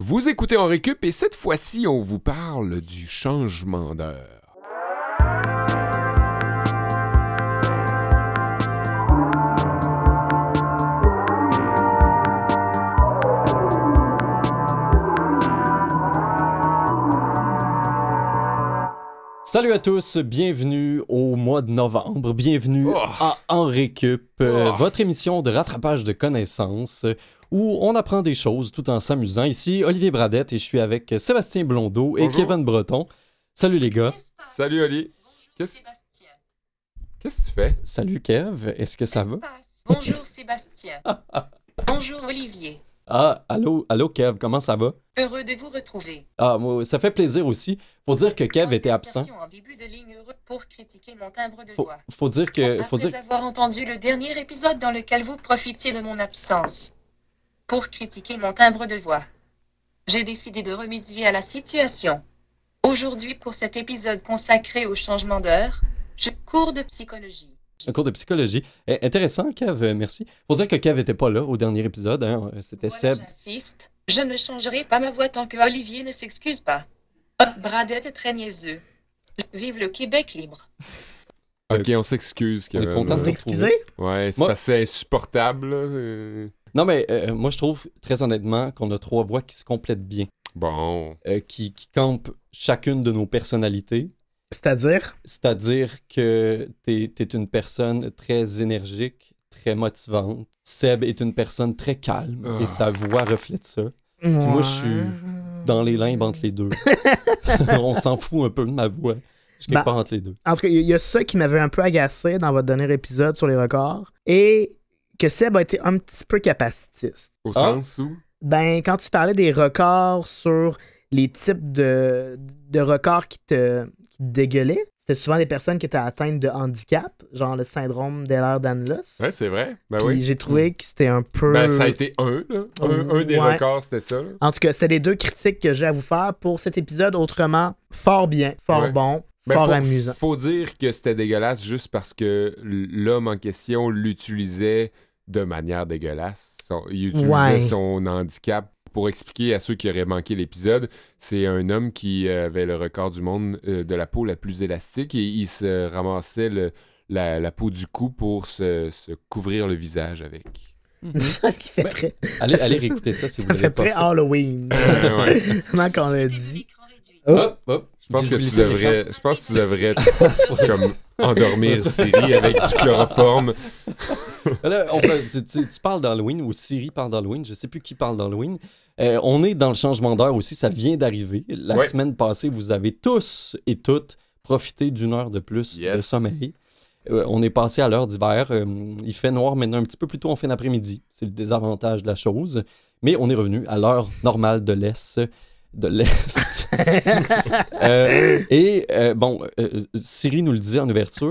Vous écoutez en récup et cette fois-ci, on vous parle du changement d'heure. Salut à tous, bienvenue au mois de novembre, bienvenue Oh. à En Récup, euh, Oh. votre émission de rattrapage de connaissances où on apprend des choses tout en s'amusant. Ici, Olivier Bradette et je suis avec Sébastien Blondeau et. Kevin Breton. Salut les gars. Salut Oli. Qu'est-ce qu'est-ce que tu fais? Salut Kev, est-ce que ça va? Bonjour Sébastien. Bonjour Olivier. Ah, allô, allô Kev, comment ça va? Heureux de vous retrouver. Ah, moi, ça fait plaisir aussi. Faut dire que Kev était absent. En début de ligne heureux pour critiquer mon timbre de Faut, voix. faut dire que... Faut Après dire... avoir entendu le dernier épisode dans lequel vous profitiez de mon absence. Pour critiquer mon timbre de voix. J'ai décidé de remédier à la situation. Aujourd'hui, pour cet épisode consacré au changement d'heure, je cours de psychologie. Un cours de psychologie. Eh, intéressant, Kev, euh, merci. Faut dire que Kev était pas là au dernier épisode. hein, C'était Voilà, Seb. J'insiste, je ne changerai pas ma voix tant que Olivier ne s'excuse pas. Ah, Bradette est très niaiseux. Vive le Québec libre. Ok, on s'excuse. On est Kevin. content de Euh, t'excuser? Ouais, c'est Moi- parce que c'est insupportable. là, euh. Non, mais euh, moi, je trouve, très honnêtement, qu'on a trois voix qui se complètent bien, Bon. euh, qui, qui campent chacune de nos personnalités. C'est-à-dire? C'est-à-dire que t'es es une personne très énergique, très motivante. Seb est une personne très calme Ah. et sa voix reflète ça. moi, je suis Dans les limbes entre les deux. On s'en fout un peu de ma voix. Je Ben, part entre les deux. En tout cas, il y a ça qui m'avait un peu agacé dans votre dernier épisode sur les records. Et que Seb a été un petit peu capacitiste. Au Ah. sens où? Ben, quand tu parlais des records sur les types de, de records qui te, qui te dégueulaient, c'était souvent des personnes qui étaient atteintes de handicap, genre le syndrome d'Ehlers-Danlos. Ouais, c'est vrai. Ben oui. j'ai trouvé que c'était un peu... Ben, ça a été un, là. Un, un des Ouais. records, c'était ça. là. En tout cas, c'était les deux critiques que j'ai à vous faire pour cet épisode. Autrement, fort bien, fort Ouais. bon, Ben, fort faut, amusant. Faut dire que c'était dégueulasse juste parce que l'homme en question l'utilisait de manière dégueulasse. Son- il utilisait Ouais. son handicap. Pour expliquer à ceux qui auraient manqué l'épisode, c'est un homme qui avait le record du monde euh, de la peau la plus élastique et il se ramassait le- la, la peau du cou pour se, se couvrir le visage avec. qui fait Ben, très, Allez, allez réécouter ça si vous ça l'avez fait pas très fait. Halloween. Maintenant qu'on l'a dit? Hop, hop. Je pense que tu devrais, je pense que tu devrais comme endormir Siri avec du chloroforme. Là, on peut- tu, tu- tu parles d'Halloween ou Siri parle d'Halloween, je sais plus qui parle d'Halloween. Euh, on est dans le changement d'heure aussi, ça vient d'arriver. La Ouais. semaine passée, vous avez tous et toutes profité d'une heure de plus de sommeil. Euh, on est passé à l'heure d'hiver. Euh, il fait noir maintenant un petit peu plus tôt en fin d'après-midi. C'est le désavantage de la chose. Mais on est revenu à l'heure normale de l'Est. De l'Est. Euh, et euh, bon, euh, Siri nous le disait en ouverture.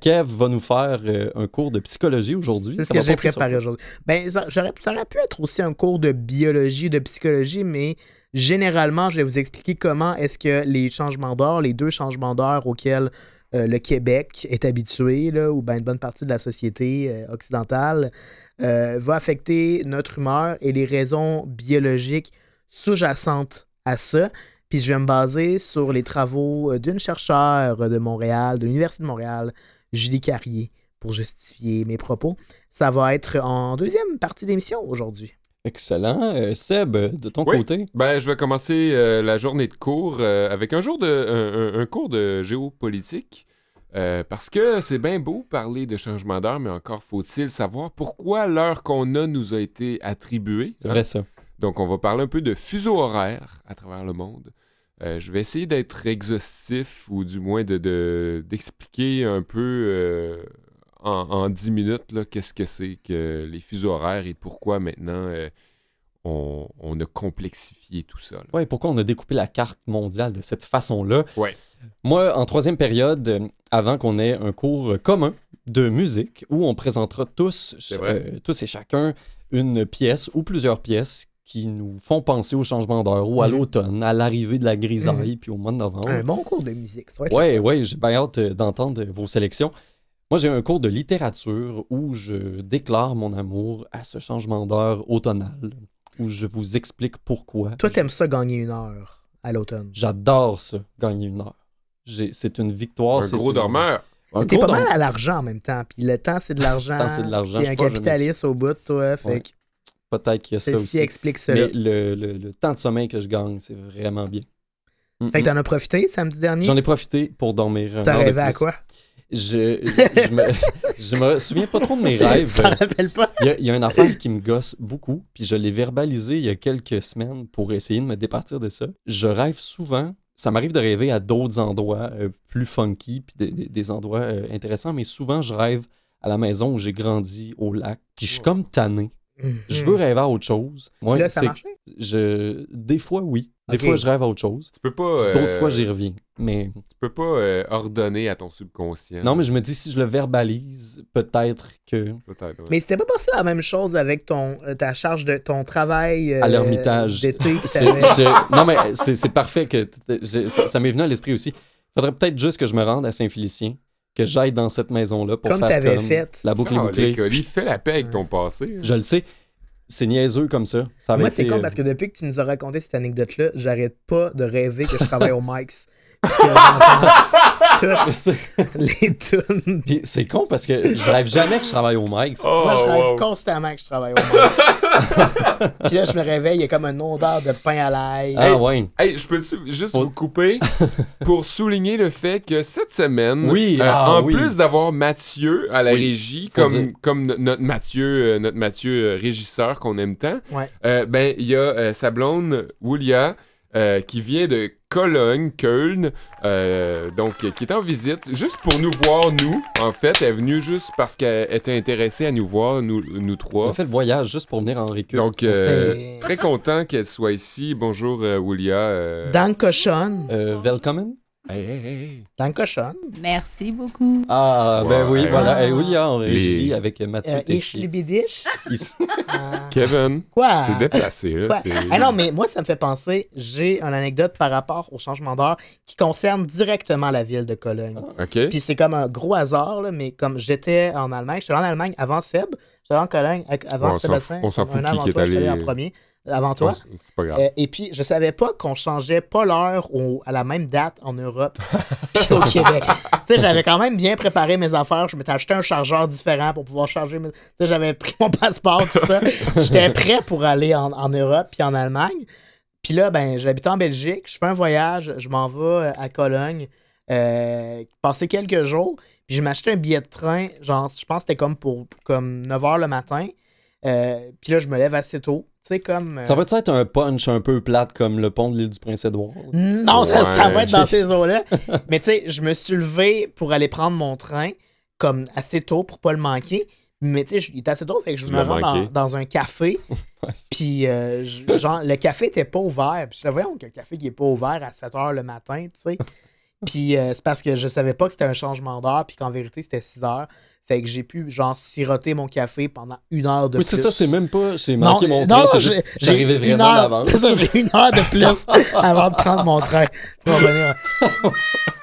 Kev va nous faire un cours de psychologie aujourd'hui. C'est ce Ça que j'ai préparé aujourd'hui. Ben, ça, ça aurait pu être aussi un cours de biologie, de psychologie, mais généralement, je vais vous expliquer comment est-ce que les changements d'heure, les deux changements d'heure auxquels le Québec est habitué, là, ou ben une bonne partie de la société occidentale, va affecter notre humeur et les raisons biologiques sous-jacentes à ça. Puis je vais me baser sur les travaux euh, d'une chercheure de Montréal, de l'Université de Montréal, Julie Carrier, pour justifier mes propos. Ça va être en deuxième partie d'émission aujourd'hui. Excellent. Euh, Seb, de ton Oui. côté, Ben, je vais commencer euh, la journée de cours euh, avec un jour de un, un- un cours de géopolitique. euh, parce que c'est bien beau parler de changement d'heure, mais encore faut-il savoir pourquoi l'heure qu'on a nous a été attribuée. c'est hein? vrai ça. Donc, on va parler un peu de fuseau horaire à travers le monde. Euh, je vais essayer d'être exhaustif ou du moins de, de- d'expliquer un peu euh, en, en 10 minutes qu'est-ce que c'est que les fuseaux horaires et pourquoi maintenant euh, on, on a complexifié tout ça. Ouais, pourquoi on a découpé la carte mondiale de cette façon-là? Ouais. Moi, en troisième période, avant qu'on ait un cours commun de musique où on présentera tous, tous et chacun une pièce ou plusieurs pièces qui nous font penser au changement d'heure ou à Mhm. l'automne, à l'arrivée de la grisaille, puis au mois de novembre. Un bon cours de musique. Ça va être Ouais, ouais, j'ai bien hâte euh, d'entendre vos sélections. Moi, j'ai un cours de littérature où je déclare mon amour à ce changement d'heure automnal. où je vous explique pourquoi. Toi, t'aimes ça gagner une heure à l'automne. J'adore ça, gagner une heure. J'ai- C'est une victoire. Un c'est gros une- dormeur. Un T'es pas mal à l'argent en même temps. Puis le temps, c'est de l'argent. Le temps, c'est de l'argent. T'es un capitaliste au bout, toi. Fait Ouais, que Peut-être qu'il y a ça aussi. explique cela. Mais le, le- le temps de sommeil que je gagne, c'est vraiment bien. Mm, Fait que mm. t'en as profité samedi dernier? J'en ai profité pour dormir. un T'as rêvé à quoi? Je, je, me, je me souviens pas trop de mes rêves. tu t'en rappelles pas? Il y, a, il y a une affaire qui me gosse beaucoup, puis je l'ai verbalisé il y a quelques semaines pour essayer de me départir de ça. Je rêve souvent, ça m'arrive de rêver à d'autres endroits euh, plus funky, puis des, des- des endroits euh, intéressants, mais souvent je rêve à la maison où j'ai grandi, au lac, puis je suis comme tanné. Je veux rêver à autre chose. Ouais, Hmm. Là, ça marche? je, des fois, oui. Des fois, je rêve à autre chose. Tu peux pas. D'autres euh, fois, j'y reviens. Mais Tu peux pas euh, ordonner à ton subconscient. non, mais je me dis, si je le verbalise, peut-être que. Peut-être, ouais. Mais c'était pas passé la même chose avec ton, euh, ta charge de ton travail euh, À l'Ermitage. d'été non, mais c'est parfait que. je- ça ça m'est venu à l'esprit aussi. Faudrait peut-être juste que je me rende à Saint-Félicien, que j'aille dans cette maison-là pour Comme faire t'avais comme fait. la boucle est Ah, bouclée. fait la paix avec ton passé. hein. Je le sais. C'est niaiseux comme ça. Moi, c'est con euh, parce que depuis que tu nous as raconté cette anecdote-là, j'arrête pas de rêver que je travaille au Mike's. Les tunes. Puis c'est con parce que je rêve jamais que je travaille au Mike's. Oh, Moi, je rêve wow. constamment que je travaille au Mike's. Puis là, je me réveille, il y a comme une odeur de pain à l'ail. Ah ouais. Hey, je peux juste Faut- vous couper pour souligner le fait que cette semaine, Oui, euh, ah en oui. plus d'avoir Mathieu à la Oui, régie, faut comme, dire. comme no- notre Mathieu, euh, notre Mathieu euh, régisseur qu'on aime tant, Ouais. euh, ben il y a euh, sa blonde Wulia euh, qui vient de Cologne, Köln, euh, donc qui est en visite juste pour nous voir nous. En fait, elle est venue juste parce qu'elle était intéressée à nous voir nous, nous On trois. a fait le voyage juste pour venir en récup. Donc euh, C'est- très content qu'elle soit ici. Bonjour euh, Wulia. euh, Dans le cochon. Euh, welcome. Hey, hey, hey, hey. Dans le cochon? Merci beaucoup. Ah, ben oui, voilà. Ah. Et William en régie Les- avec Mathieu Euh, Tessier. Ah. Kevin, Quoi? c'est déplacé là. C'est- Ah non, mais moi, ça me fait penser, j'ai une anecdote par rapport au changement d'heure qui concerne directement la ville de Cologne. Ok. Puis c'est comme un gros hasard, là, mais comme j'étais en Allemagne, j'étais en Allemagne avant Seb, j'étais en Cologne avant Ouais, on s'en Sébastien. fout- on s'en fout qui est toi, je suis allé allé- en premier, avant toi. C'est pas grave. Euh, et puis, je savais pas qu'on changeait pas l'heure à la même date en Europe puis au Québec. tu sais, j'avais quand même bien préparé mes affaires. Je m'étais acheté un chargeur différent pour pouvoir charger mes... Tu sais, j'avais pris mon passeport, tout ça. J'étais prêt pour aller en, en Europe puis en Allemagne. Puis là, ben, j'habite en Belgique. Je fais un voyage. Je m'en vais euh, à Cologne. Euh, passer quelques jours. Puis je m'achetais un billet de train. Genre, je pense que c'était comme pour comme 9 h le matin. Euh, puis là, je me lève assez tôt. Tu sais, comme. euh, Ça va-tu être un punch un peu plate comme le pont de l'île du Prince-Édouard? non, ça, Ouais. ça va être dans ces eaux-là. Mais tu sais, je me suis levé pour aller prendre mon train comme assez tôt pour pas le manquer. Mais tu sais, il était assez tôt, fait que je me rends dans, un café. Puis, euh, genre, le café était pas ouvert. Puis je voyons qu'un café qui est pas ouvert à 7 h le matin, tu sais. Puis euh, c'est parce que je savais pas que c'était un changement d'heure, puis qu'en vérité, c'était 6 heures. Fait que j'ai pu, genre, siroter mon café pendant une heure de Oui, plus. c'est ça, c'est même pas. Non, manqué mon non, train, c'est J'arrivais vraiment d'avance. c'est ça, J'ai une heure de plus avant de prendre mon train pour revenir.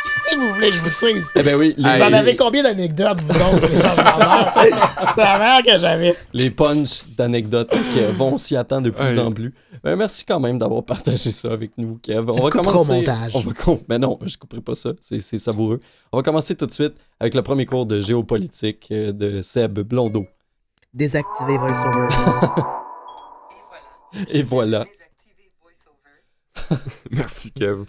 Qu'est-ce que vous voulez que je vous dise? Eh ben oui, les, Vous en avez combien d'anecdotes, vous autres, les? C'est la meilleure que j'avais. les punchs d'anecdotes qui vont s'y attendre de plus en plus. Ben, merci quand même d'avoir partagé ça avec nous, Kev. On Tu va au commencer. montage. On va Mais non, je couperai pas ça. C'est c'est savoureux. On va commencer tout de suite avec le premier cours de géopolitique euh, de Seb Blondeau. Désactiver VoiceOver. Et voilà. Merci, Kev.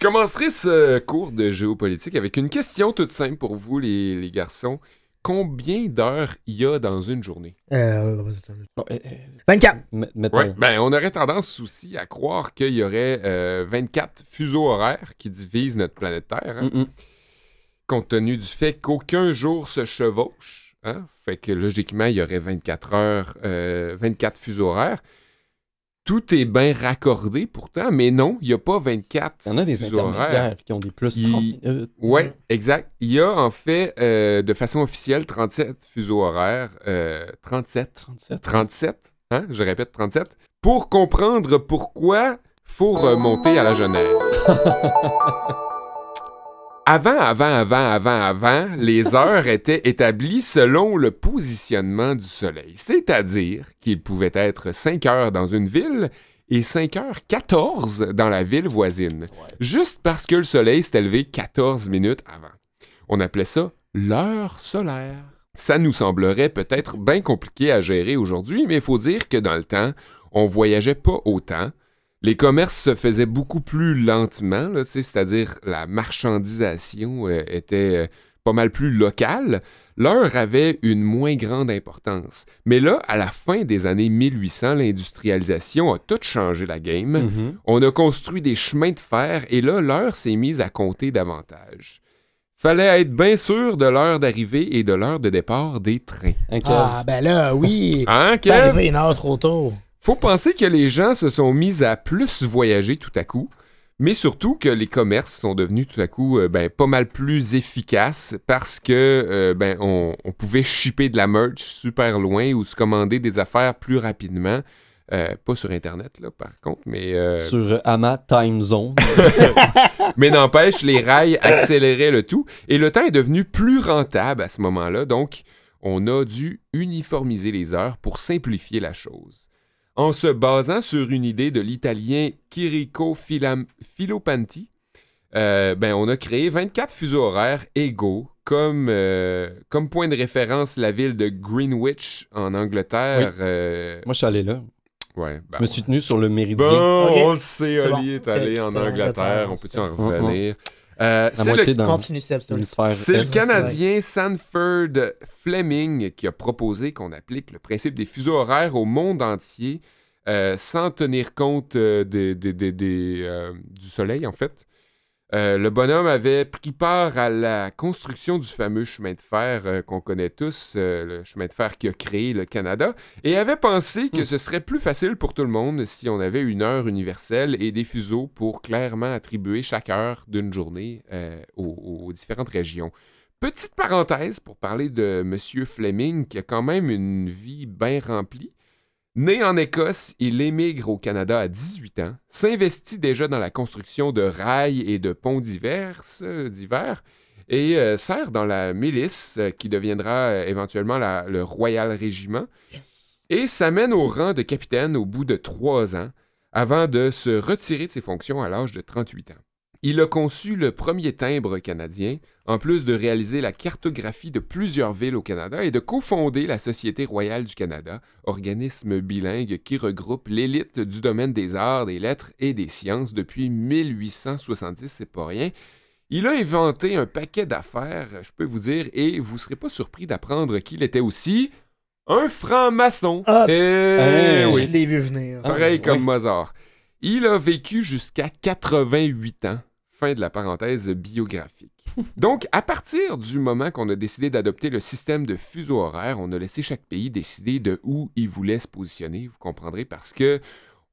Je commencerai ce cours de géopolitique avec une question toute simple pour vous, les, les garçons. Combien d'heures il y a dans une journée? Euh, Bon, euh, euh, 24. Ouais, ben, on aurait tendance aussi à croire qu'il y aurait euh, 24 fuseaux horaires qui divisent notre planète Terre, hein, Mm, mm. compte tenu du fait qu'aucun jour se chevauche. hein. Fait que logiquement, il y aurait 24 heures, euh, 24 fuseaux horaires. Tout est bien raccordé pourtant, mais non, il n'y a pas 24 Il y en a des fuseaux horaires. intermédiaires qui ont des plus Il- 30 minutes. Oui, exact. Il y a en fait, euh, de façon officielle, 37 fuseaux horaires. euh, 37. 37. 37, hein? Je répète, 37. Pour comprendre pourquoi faut remonter à la Genève. avant, avant, avant, avant, avant, les heures étaient établies selon le positionnement du soleil. C'est-à-dire qu'il pouvait être 5 heures dans une ville et 5 heures 14 dans la ville voisine. Juste parce que le soleil s'est élevé 14 minutes avant. On appelait ça l'heure solaire. Ça nous semblerait peut-être bien compliqué à gérer aujourd'hui, mais il faut dire que dans le temps, on voyageait pas autant. Les commerces se faisaient beaucoup plus lentement, c'est-à-dire la marchandisation euh, était euh, pas mal plus locale. L'heure avait une moins grande importance. Mais là, à la fin des années 1800, l'industrialisation a tout changé la game. Mhm. On a construit des chemins de fer et là, l'heure s'est mise à compter davantage. Fallait être bien sûr de l'heure d'arrivée et de l'heure de départ des trains. Hein? Ah, ben là, oui. Hein, Kev? arrivé une heure trop tôt. Faut penser que les gens se sont mis à plus voyager tout à coup, mais surtout que les commerces sont devenus tout à coup euh, ben, pas mal plus efficaces parce que euh, ben, on, on pouvait shipper de la merch super loin ou se commander des affaires plus rapidement. Euh, pas sur Internet, là, par contre, mais... euh, Sur Ama Time Zone. Mais n'empêche, les rails accéléraient le tout et le temps est devenu plus rentable à ce moment-là. Donc, on a dû uniformiser les heures pour simplifier la chose. En se basant sur une idée de l'italien Chirico Filam- Filopanti, euh, ben, on a créé 24 fuseaux horaires égaux, comme, euh, comme point de référence la ville de Greenwich en Angleterre. euh, Moi, je suis allé là. ouais, ben, Je me suis tenu sur le méridien. Bon, on le sait, Oli est bon. allé en Angleterre. On peut-tu en revenir? Euh, c'est le. Canadien Sanford Fleming qui a proposé qu'on applique le principe des fuseaux horaires au monde entier euh, sans tenir compte euh, des- des- des- des, euh, du soleil, en fait. Euh, le bonhomme avait pris part à la construction du fameux chemin de fer euh, qu'on connaît tous, euh, le chemin de fer qui a créé le Canada, et avait pensé que Hmm. ce serait plus facile pour tout le monde si on avait une heure universelle et des fuseaux pour clairement attribuer chaque heure d'une journée aux, aux différentes régions. Petite parenthèse pour parler de M. Fleming, qui a quand même une vie bien remplie. Né en Écosse, il émigre au Canada à 18 ans, s'investit déjà dans la construction de rails et de ponts divers, euh, divers et euh, sert dans la milice euh, qui deviendra euh, éventuellement la- le Royal Régiment, et s'amène au rang de capitaine au bout de trois ans, avant de se retirer de ses fonctions à l'âge de 38 ans. Il a conçu le premier timbre canadien, en plus de réaliser la cartographie de plusieurs villes au Canada et de cofonder la Société royale du Canada, organisme bilingue qui regroupe l'élite du domaine des arts, des lettres et des sciences depuis 1870, c'est pas rien. Il a inventé un paquet d'affaires, je peux vous dire, et vous serez pas surpris d'apprendre qu'il était aussi un franc-maçon. Ah, Eh hein, oui. Je l'ai vu venir. Ah, Pareil comme oui. Mozart. Il a vécu jusqu'à 88 ans. Fin de la parenthèse biographique. Donc, à partir du moment qu'on a décidé d'adopter le système de fuseau horaire, on a laissé chaque pays décider de où il voulait se positionner, vous comprendrez, parce que,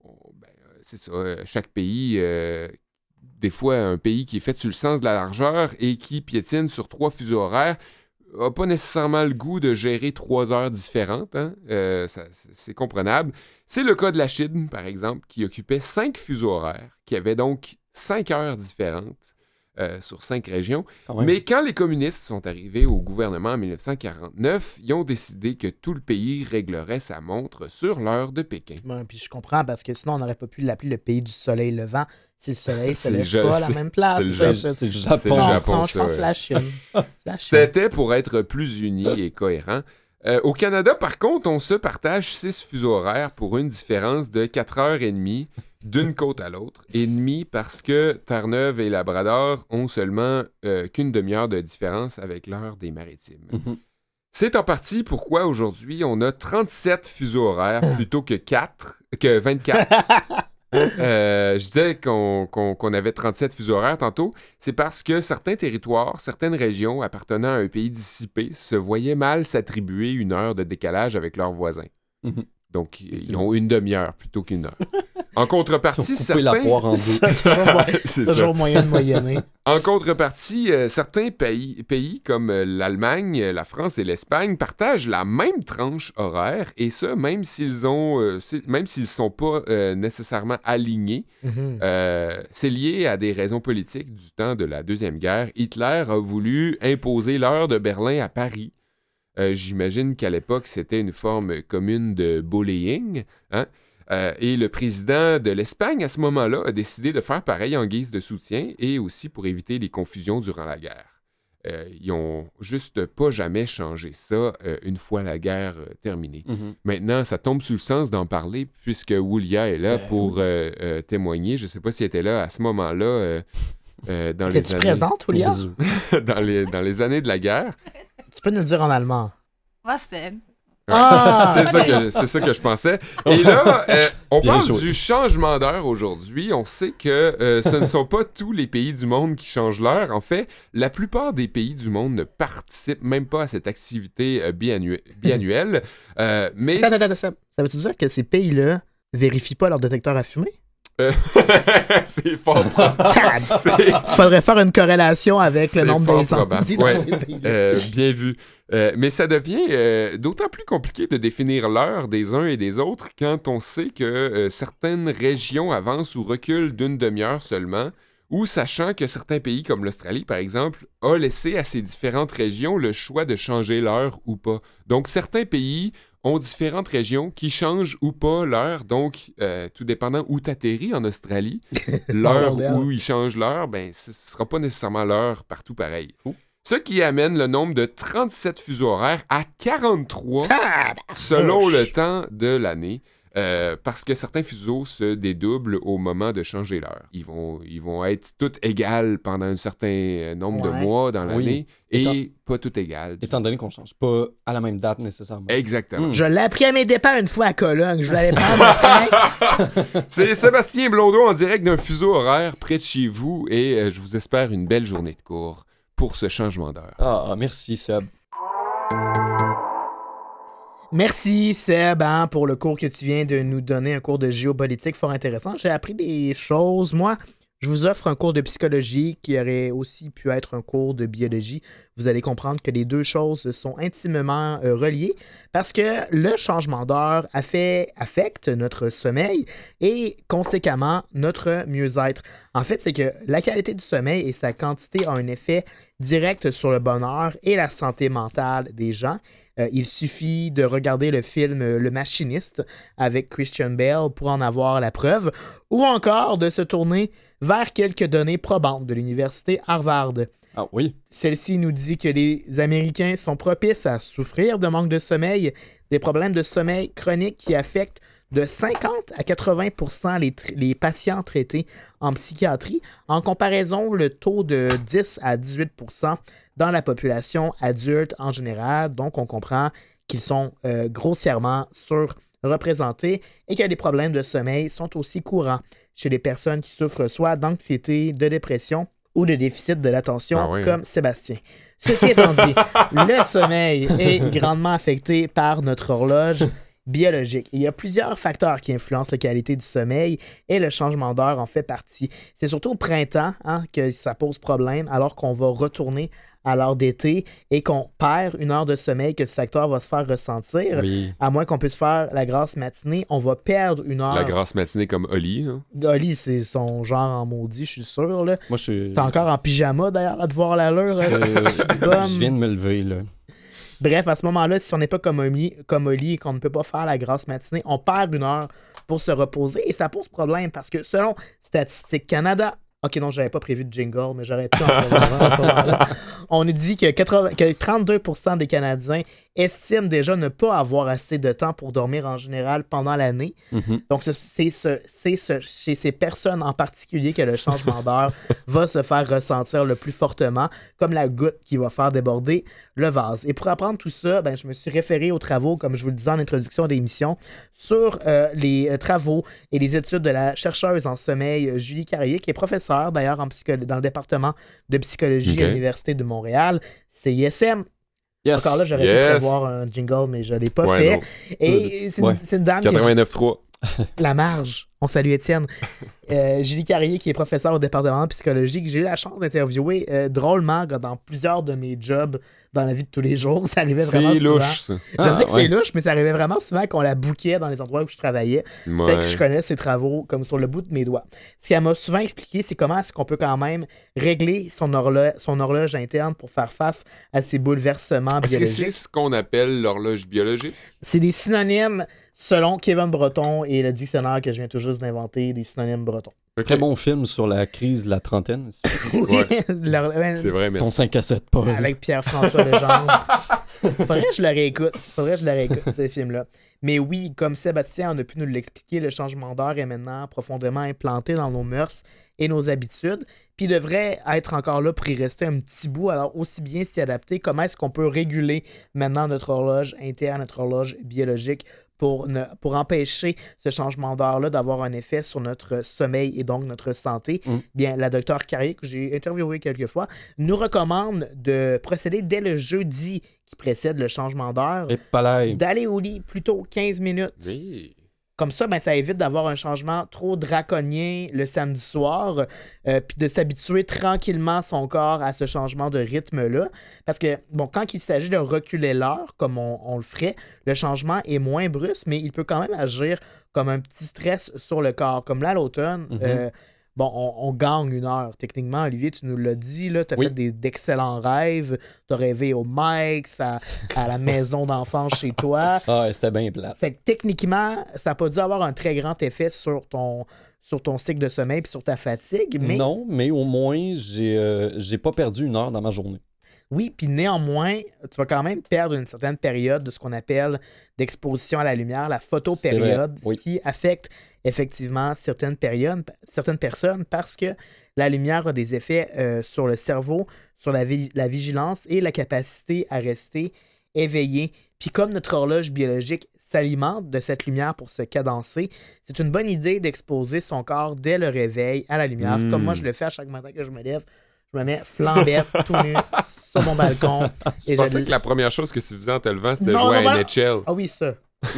ben, c'est ça, euh, chaque pays, euh, des fois, un pays qui est fait sur le sens de la largeur et qui piétine sur trois fuseaux horaires, n'a pas nécessairement le goût de gérer trois heures différentes. hein. Euh, c'est comprenable. C'est le cas de la Chine, par exemple, qui occupait cinq fuseaux horaires, qui avaient donc cinq heures différentes euh, sur cinq régions. Quand même. Mais quand les communistes sont arrivés au gouvernement en 1949, ils ont décidé que tout le pays réglerait sa montre sur l'heure de Pékin. Ouais, puis je comprends parce que sinon on n'aurait pas pu l'appeler le pays du soleil levant si le soleil se C'est le lève pas à la c'est- même place. c'est le Ça, Ja- je- C'est le C'est Japon. le Non, Japon, non, je ça, pense ouais. que la Chine. La Chine. C'était pour être plus unis et cohérents. Euh, au Canada, par contre, on se partage six fuseaux horaires pour une différence de 4 heures et demie d'une côte à l'autre. Et demi parce que Terre-Neuve et Labrador ont seulement euh, qu'une demi-heure de différence avec l'heure des maritimes. Mhm. C'est en partie pourquoi aujourd'hui on a 37 fuseaux horaires plutôt que 4, que 24. Euh, je disais qu'on avait 37 fuseaux horaires tantôt. C'est parce que certains territoires, certaines régions appartenant à un pays dissipé se voyaient mal s'attribuer une heure de décalage avec leurs voisins. Mhm. Donc, ils ont une demi-heure plutôt qu'une heure. En contrepartie, certains... poire en deux. Ça, toujours, C'est moyen de moyenner. En contrepartie, euh, certains pays, pays comme euh, l'Allemagne, la France et l'Espagne partagent la même tranche horaire, et ça, même s'ils ont, euh, même s'ils sont pas euh, nécessairement alignés. Mhm. Euh, c'est lié à des raisons politiques du temps de la Deuxième Guerre. Hitler a voulu imposer l'heure de Berlin à Paris. Euh, J'imagine qu'à l'époque, c'était une forme commune de bullying. hein. Euh, et le président de l'Espagne, à ce moment-là, a décidé de faire pareil en guise de soutien et aussi pour éviter les confusions durant la guerre. Euh, ils ont juste pas jamais changé ça euh, une fois la guerre terminée. Mhm. Maintenant, ça tombe sous le sens d'en parler puisque Wulia est là Ben pour témoigner. Je ne sais pas si elle était là à ce moment-là euh, dans, les Étais-tu années, présente, Julia? Bisous. dans, les, dans les années de la guerre. Tu peux nous le dire en allemand. Was denn? Ah! c'est ça, que- c'est ça que je pensais. Et là, euh, on Bien parle du changement d'heure aujourd'hui. On sait que euh, ce ne sont pas tous les pays du monde qui changent l'heure. En fait, la plupart des pays du monde ne participent même pas à cette activité euh, biannu- biannuelle. Euh, mais Attends, attends, attends, ça, veut-tu dire que ces pays-là vérifient pas leur détecteur à fumer? Euh, c'est fort Faudrait faire une corrélation avec le nombre d'incendies probable, dans ouais. ces pays-là. Euh, bien vu. Euh, mais ça devient d'autant plus compliqué de définir l'heure des uns et des autres quand on sait que certaines régions avancent ou reculent d'une demi-heure seulement, ou sachant que certains pays comme l'Australie, par exemple, a laissé à ces différentes régions le choix de changer l'heure ou pas. Donc certains pays ont différentes régions qui changent ou pas l'heure, donc euh, tout dépendant où tu atterris en Australie, l'heure où ils changent l'heure, ben ce ne sera pas nécessairement l'heure partout pareil. Ce qui amène le nombre de 37 fuseaux horaires à 43 selon le temps de l'année. Euh, parce que certains fuseaux se dédoublent au moment de changer l'heure. Ils vont, ils vont être toutes égales pendant un certain euh, nombre de mois dans Oui. l'année et Étant- pas toutes égales. Étant donné qu'on change pas à la même date nécessairement. Exactement. Je l'ai appris à mes départs une fois à Cologne. Je l'avais train. C'est Sébastien Blondeau en direct d'un fuseau horaire près de chez vous et euh, je vous espère une belle journée de cours pour ce changement d'heure. Ah, merci Seb. Merci Seb hein, pour le cours que tu viens de nous donner, un cours de géopolitique fort intéressant. J'ai appris des choses. Moi, je vous offre un cours de psychologie qui aurait aussi pu être un cours de biologie. Vous allez comprendre que les deux choses sont intimement euh, reliées parce que le changement d'heure affect- affecte notre sommeil et conséquemment notre mieux-être. En fait, c'est que la qualité du sommeil et sa quantité ont un effet direct sur le bonheur et la santé mentale des gens. Euh, il suffit de regarder le film euh, Le Machiniste avec Christian Bale pour en avoir la preuve, ou encore de se tourner vers quelques données probantes de l'université Harvard. Ah oui. Celle-ci nous dit que les Américains sont propices à souffrir de manque de sommeil, des problèmes de sommeil chroniques qui affectent de 50 à 80 les, les patients traités en psychiatrie. En comparaison, le taux de 10 à 18% dans la population adulte en général. Donc, on comprend qu'ils sont euh, grossièrement surreprésentés et que les problèmes de sommeil sont aussi courants chez les personnes qui souffrent soit d'anxiété, de dépression ou de déficit de l'attention, Ah oui, hein. comme Sébastien. Ceci étant dit, le sommeil est grandement affecté par notre horloge biologique. Il y a plusieurs facteurs qui influencent la qualité du sommeil et le changement d'heure en fait partie. C'est surtout au printemps hein, que ça pose problème alors qu'on va retourner à l'heure d'été et qu'on perd une heure de sommeil que ce facteur va se faire ressentir. Oui. À moins qu'on puisse faire la grasse matinée, on va perdre une heure. La grasse matinée comme Oli. hein? Oli, c'est son genre en maudit, je suis sûr. là. Moi, je suis. T'es encore en pyjama d'ailleurs à te voir l'allure. hein, Je, je viens de me lever, là. Bref, à ce moment-là, si on n'est pas comme Oli, comme et qu'on ne peut pas faire la grasse matinée, on perd une heure pour se reposer et ça pose problème parce que selon Statistique Canada, ok non, j'avais pas prévu de jingle, mais j'aurais pu en à ce moment-là. On dit que, 80 que 32% des Canadiens estiment déjà ne pas avoir assez de temps pour dormir en général pendant l'année. Mhm. Donc, ce- c'est ce- c'est ce- chez ces personnes en particulier que le changement d'heure va se faire ressentir le plus fortement, comme la goutte qui va faire déborder le vase. Et pour apprendre tout ça, ben, je me suis référé aux travaux, comme je vous le disais en introduction de l'émission, sur euh, les euh, travaux et les études de la chercheuse en sommeil euh, Julie Carrier, qui est professeure d'ailleurs en dans le département de psychologie à l'Université de Montréal, CISM. Yes. Encore là, j'aurais Yes. pu prévoir un jingle, mais je l'ai pas Ouais, fait. non. Et c'est une, Ouais. une dame que 89.3. la marge. On salue Étienne. Euh, Julie Carrier, qui est professeure au département de psychologie, que j'ai eu la chance d'interviewer euh, drôlement dans plusieurs de mes jobs dans la vie de tous les jours. Ça arrivait vraiment C'est souvent. louche, ça. Je Ah, sais que ouais. c'est louche, mais ça arrivait vraiment souvent qu'on la bouquait dans les endroits où je travaillais. Fait Ouais. que je connais ses travaux comme sur le bout de mes doigts. Ce qu'elle m'a souvent expliqué, c'est comment est-ce qu'on peut quand même régler son, horlo- son horloge interne pour faire face à ces bouleversements Est-ce que biologiques. c'est ce qu'on appelle l'horloge biologique? C'est des synonymes selon Kevin Breton et le dictionnaire que je viens tout juste d'inventer, des synonymes bretons. Ok. Très bon film sur la crise de la trentaine. ouais, C'est vrai, Ton merci. 5 à 7 Paul. avec Pierre-François Legendre. Faudrait que je le réécoute. Faudrait que je le réécoute, ce film-là. Mais oui, comme Sébastien en a pu nous l'expliquer, le changement d'heure est maintenant profondément implanté dans nos mœurs et nos habitudes. Puis il devrait être encore là pour y rester un petit bout. Alors, aussi bien s'y adapter, comment est-ce qu'on peut réguler maintenant notre horloge interne, notre horloge biologique pour, ne, pour empêcher ce changement d'heure-là d'avoir un effet sur notre sommeil et donc notre santé? Mm. Bien, la docteure Carrier, que j'ai interviewé quelques fois, nous recommande de procéder dès le jeudi qui précède le changement d'heure, d'aller au lit plutôt 15 minutes. Oui. Comme ça, ben, ça évite d'avoir un changement trop draconien le samedi soir, euh, puis de s'habituer tranquillement son corps à ce changement de rythme-là. Parce que, bon, quand il s'agit de reculer l'heure, comme on, on le ferait, le changement est moins brusque, mais il peut quand même agir comme un petit stress sur le corps. Comme là, l'automne, Mhm. euh, bon, on, on gagne une heure. Techniquement, Olivier, tu nous l'as dit, tu as Oui. fait d'excellents rêves, tu as rêvé au Mike, à, à la maison d'enfance chez toi. Ah, c'était bien plat. Fait que techniquement, ça n'a pas dû avoir un très grand effet sur ton, sur ton cycle de sommeil et sur ta fatigue. Mais Non, mais au moins, j'ai euh, j'ai pas perdu une heure dans ma journée. Oui, puis néanmoins, tu vas quand même perdre une certaine période de ce qu'on appelle d'exposition à la lumière, la photopériode, oui. ce qui affecte effectivement certaines périodes, certaines personnes parce que la lumière a des effets euh, sur le cerveau, sur la, vi- la vigilance et la capacité à rester éveillé. Puis comme notre horloge biologique s'alimente de cette lumière pour se cadencer, c'est une bonne idée d'exposer son corps dès le réveil à la lumière. Mm. Comme moi, je le fais à chaque matin que je me lève. Je me mets flambette, tout nu, sur mon balcon. Je et pensais je- que la première chose que tu faisais en te levant, c'était jouer non, à. NHL. Ah oui, ça.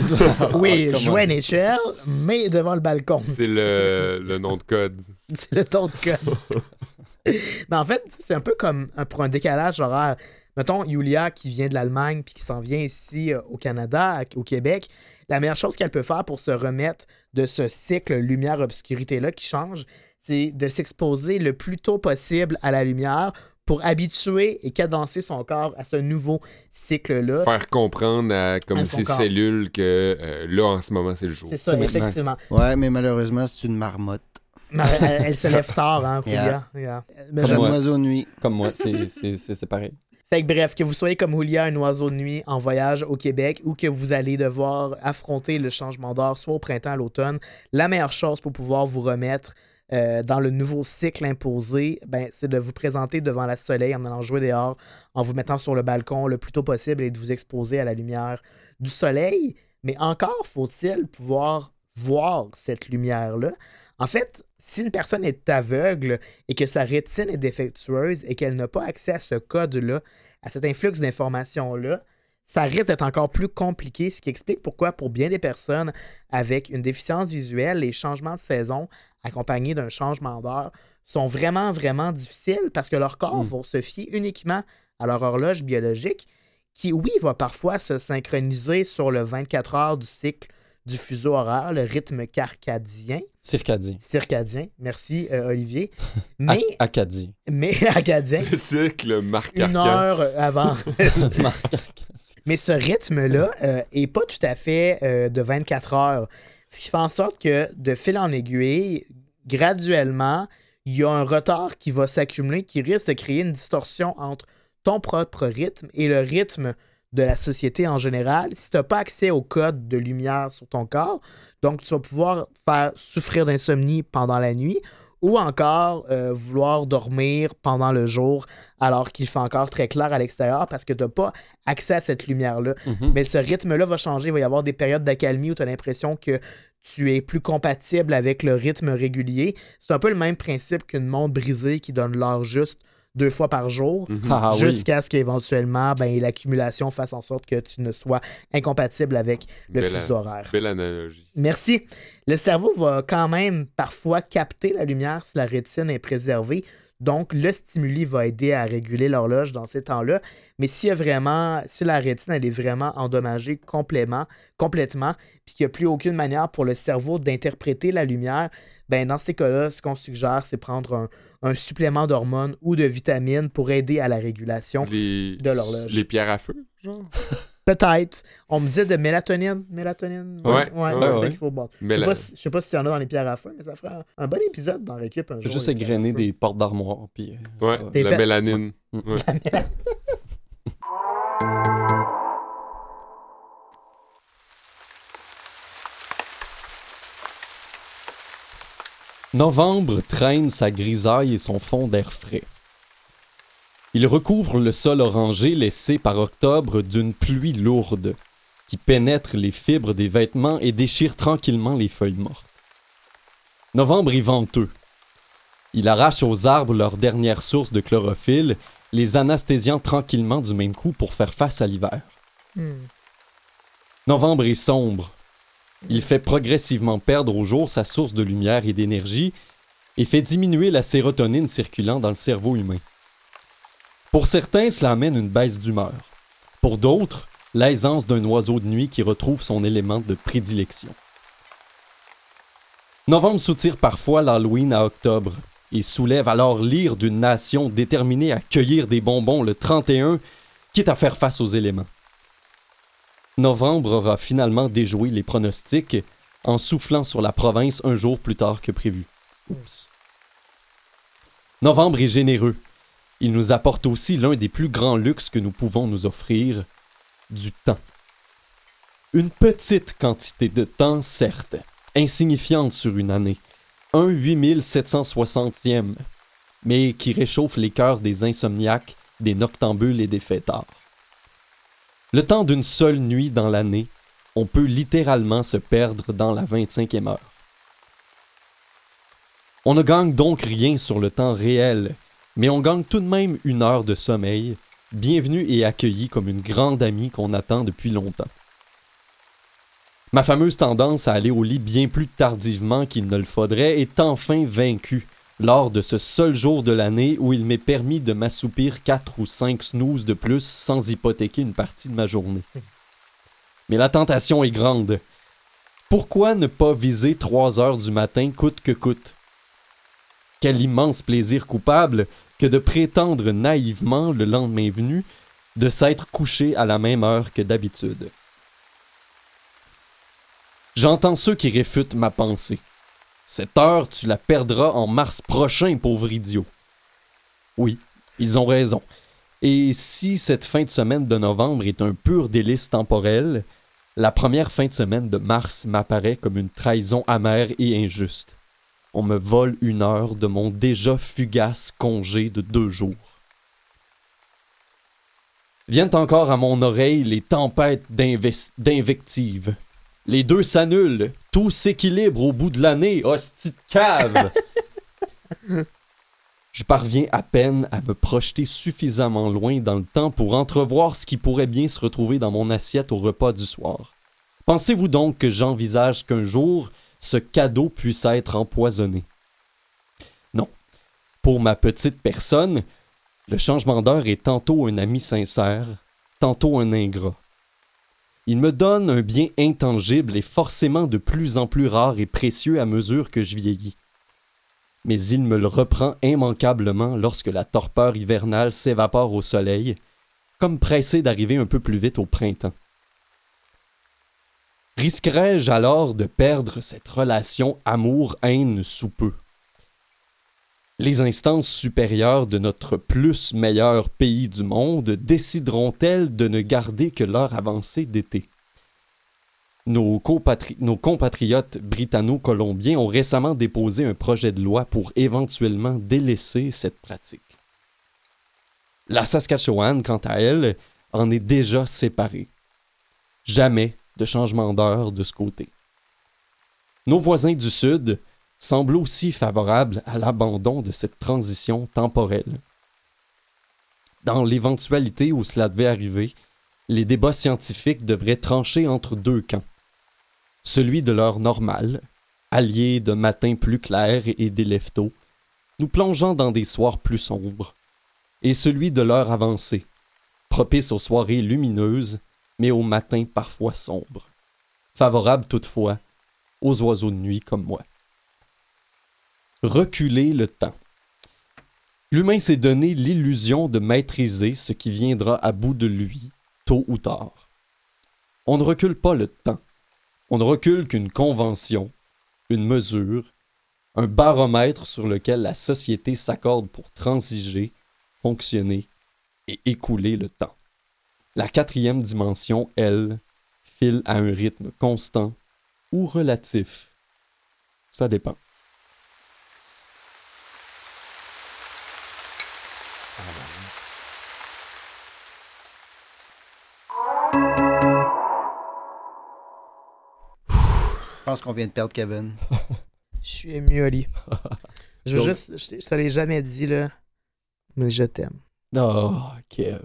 Oui, Comment? jouer à NHL, mais devant le balcon. C'est le, le nom de code. C'est le ton de code. Mais en fait, c'est un peu comme un- pour un décalage horaire. Mettons, Yulia qui vient de l'Allemagne puis qui s'en vient ici euh, au Canada, à- au Québec. La meilleure chose qu'elle peut faire pour se remettre de ce cycle lumière-obscurité-là qui change, c'est de s'exposer le plus tôt possible à la lumière pour habituer et cadencer son corps à ce nouveau cycle-là. Faire comprendre à comme À ses corps. cellules que euh, là, en ce moment, c'est le jour. C'est ça, effectivement. Ouais, mais malheureusement, c'est une marmotte. Elle, elle se lève tard, hein. Yeah. Yeah. Mais Comme C'est un moi. oiseau de nuit. Comme moi, c'est- c'est c'est- c'est pareil. Fait que bref, que vous soyez comme Julia, un oiseau de nuit en voyage au Québec ou que vous allez devoir affronter le changement d'heure soit au printemps, à l'automne, la meilleure chose pour pouvoir vous remettre euh, dans le nouveau cycle imposé, ben, c'est de vous présenter devant la soleil en allant jouer dehors, en vous mettant sur le balcon le plus tôt possible et de vous exposer à la lumière du soleil. Mais encore faut-il pouvoir voir cette lumière-là. En fait, si une personne est aveugle et que sa rétine est défectueuse et qu'elle n'a pas accès à ce code-là, à cet influx d'informations-là, ça risque d'être encore plus compliqué, ce qui explique pourquoi pour bien des personnes avec une déficience visuelle, les changements de saison accompagnés d'un changement d'heure sont vraiment, vraiment difficiles parce que leur corps Mm. va se fier uniquement à leur horloge biologique qui, oui, va parfois se synchroniser sur le 24 heures du cycle du fuseau horaire, le rythme carcadien, Circadien. circadien, merci euh, Olivier, mais, Ac- Acadien. mais acadien, Le cycle Marc une heure avant. Marc Arcan. Mais ce rythme-là euh, est pas tout à fait euh, de 24 heures. Ce qui fait en sorte que de fil en aiguille, graduellement, il y a un retard qui va s'accumuler qui risque de créer une distorsion entre ton propre rythme et le rythme de la société en général. Si tu n'as pas accès au code de lumière sur ton corps, donc tu vas pouvoir faire souffrir d'insomnie pendant la nuit ou encore euh, vouloir dormir pendant le jour alors qu'il fait encore très clair à l'extérieur parce que tu n'as pas accès à cette lumière-là. Mhm. Mais ce rythme-là va changer. Il va y avoir des périodes d'accalmie où tu as l'impression que tu es plus compatible avec le rythme régulier. C'est un peu le même principe qu'une montre brisée qui donne l'heure juste deux fois par jour. Mhm. Ah oui. Jusqu'à ce qu'éventuellement, ben, l'accumulation fasse en sorte que tu ne sois incompatible avec le Belle- fuseau horaire. Belle analogie. Merci. Le cerveau va quand même parfois capter la lumière si la rétine est préservée. Donc, le stimuli va aider à réguler l'horloge dans ces temps-là. Mais a vraiment, si la rétine elle est vraiment endommagée complètement, complètement, puis qu'il n'y a plus aucune manière pour le cerveau d'interpréter la lumière, ben dans ces cas-là, ce qu'on suggère, c'est prendre un, un supplément d'hormones ou de vitamines pour aider à la régulation. Les, de l'horloge. Les pierres à feu, genre? Peut-être. On me dit de mélatonine. Mélatonine. Ouais, ouais, ouais, c'est ouais. ça qu'il faut boire. Je sais pas si- je sais pas s'il y en a dans les pierres à feu, mais ça ferait un, un bon épisode dans Récup un jour. Juste égrener feu. des portes d'armoire. Puis, euh, Ouais, euh, la fait. mélanine. Ouais. Ouais. Novembre traîne sa grisaille et son fond d'air frais. Il recouvre le sol orangé laissé par octobre d'une pluie lourde qui pénètre les fibres des vêtements et déchire tranquillement les feuilles mortes. Novembre est venteux. Il arrache aux arbres leur dernière source de chlorophylle, les anesthésiant tranquillement du même coup pour faire face à l'hiver. Hmm. Novembre est sombre. Il fait progressivement perdre au jour sa source de lumière et d'énergie et fait diminuer la sérotonine circulant dans le cerveau humain. Pour certains, cela amène une baisse d'humeur. Pour d'autres, l'aisance d'un oiseau de nuit qui retrouve son élément de prédilection. Novembre soutire parfois l'Halloween à octobre et soulève alors l'ire d'une nation déterminée à cueillir des bonbons le 31, quitte à faire face aux éléments. Novembre aura finalement déjoué les pronostics en soufflant sur la province un jour plus tard que prévu. Oups. Novembre est généreux. Il nous apporte aussi l'un des plus grands luxes que nous pouvons nous offrir, du temps. Une petite quantité de temps, certes, insignifiante sur une année, un 8760e, mais qui réchauffe les cœurs des insomniaques, des noctambules et des fêtards. Le temps d'une seule nuit dans l'année, on peut littéralement se perdre dans la 25e heure. On ne gagne donc rien sur le temps réel, mais on gagne tout de même une heure de sommeil, bienvenue et accueillie comme une grande amie qu'on attend depuis longtemps. Ma fameuse tendance à aller au lit bien plus tardivement qu'il ne le faudrait est enfin vaincue lors de ce seul jour de l'année où il m'est permis de m'assoupir 4 ou 5 snooze de plus sans hypothéquer une partie de ma journée. Mais la tentation est grande. Pourquoi ne pas viser 3 heures du matin coûte que coûte? Quel immense plaisir coupable que de prétendre naïvement le lendemain venu de s'être couché à la même heure que d'habitude. J'entends ceux qui réfutent ma pensée. Cette heure, tu la perdras en mars prochain, pauvre idiot. Oui, ils ont raison. Et si cette fin de semaine de novembre est un pur délice temporel, la première fin de semaine de mars m'apparaît comme une trahison amère et injuste. On me vole une heure de mon déjà fugace congé de deux jours. Viennent encore à mon oreille les tempêtes d'invectives. Les deux s'annulent, tout s'équilibre au bout de l'année, hostie de cave! Je parviens à peine à me projeter suffisamment loin dans le temps pour entrevoir ce qui pourrait bien se retrouver dans mon assiette au repas du soir. Pensez-vous donc que j'envisage qu'un jour ce cadeau puisse être empoisonné? Non. Pour ma petite personne, le changement d'heure est tantôt un ami sincère, tantôt un ingrat. Il me donne un bien intangible et forcément de plus en plus rare et précieux à mesure que je vieillis. Mais il me le reprend immanquablement lorsque la torpeur hivernale s'évapore au soleil, comme pressé d'arriver un peu plus vite au printemps. Risquerais-je alors de perdre cette relation amour-haine sous peu? Les instances supérieures de notre plus meilleur pays du monde décideront-elles de ne garder que leur avancée d'été? Nos, compatri- nos compatriotes britanno-colombiens ont récemment déposé un projet de loi pour éventuellement délaisser cette pratique. La Saskatchewan, quant à elle, en est déjà séparée. Jamais de changement d'heure de ce côté. Nos voisins du Sud semblent aussi favorables à l'abandon de cette transition temporelle. Dans l'éventualité où cela devait arriver, les débats scientifiques devraient trancher entre deux camps. Celui de l'heure normale, allié de matins plus clairs et d'élèves tôt, nous plongeant dans des soirs plus sombres, et celui de l'heure avancée, propice aux soirées lumineuses, mais aux matins parfois sombres, favorable toutefois aux oiseaux de nuit comme moi. Reculer le temps. L'humain s'est donné l'illusion de maîtriser ce qui viendra à bout de lui, tôt ou tard. On ne recule pas le temps. On ne recule qu'une convention, une mesure, un baromètre sur lequel la société s'accorde pour transiger, fonctionner et écouler le temps. La quatrième dimension, elle, file à un rythme constant ou relatif. Ça dépend. Pense qu'on vient de perdre Kevin. Je suis ému, Ali. Je veux juste, je, je te l'ai jamais dit, là, mais je t'aime. Oh, Kev.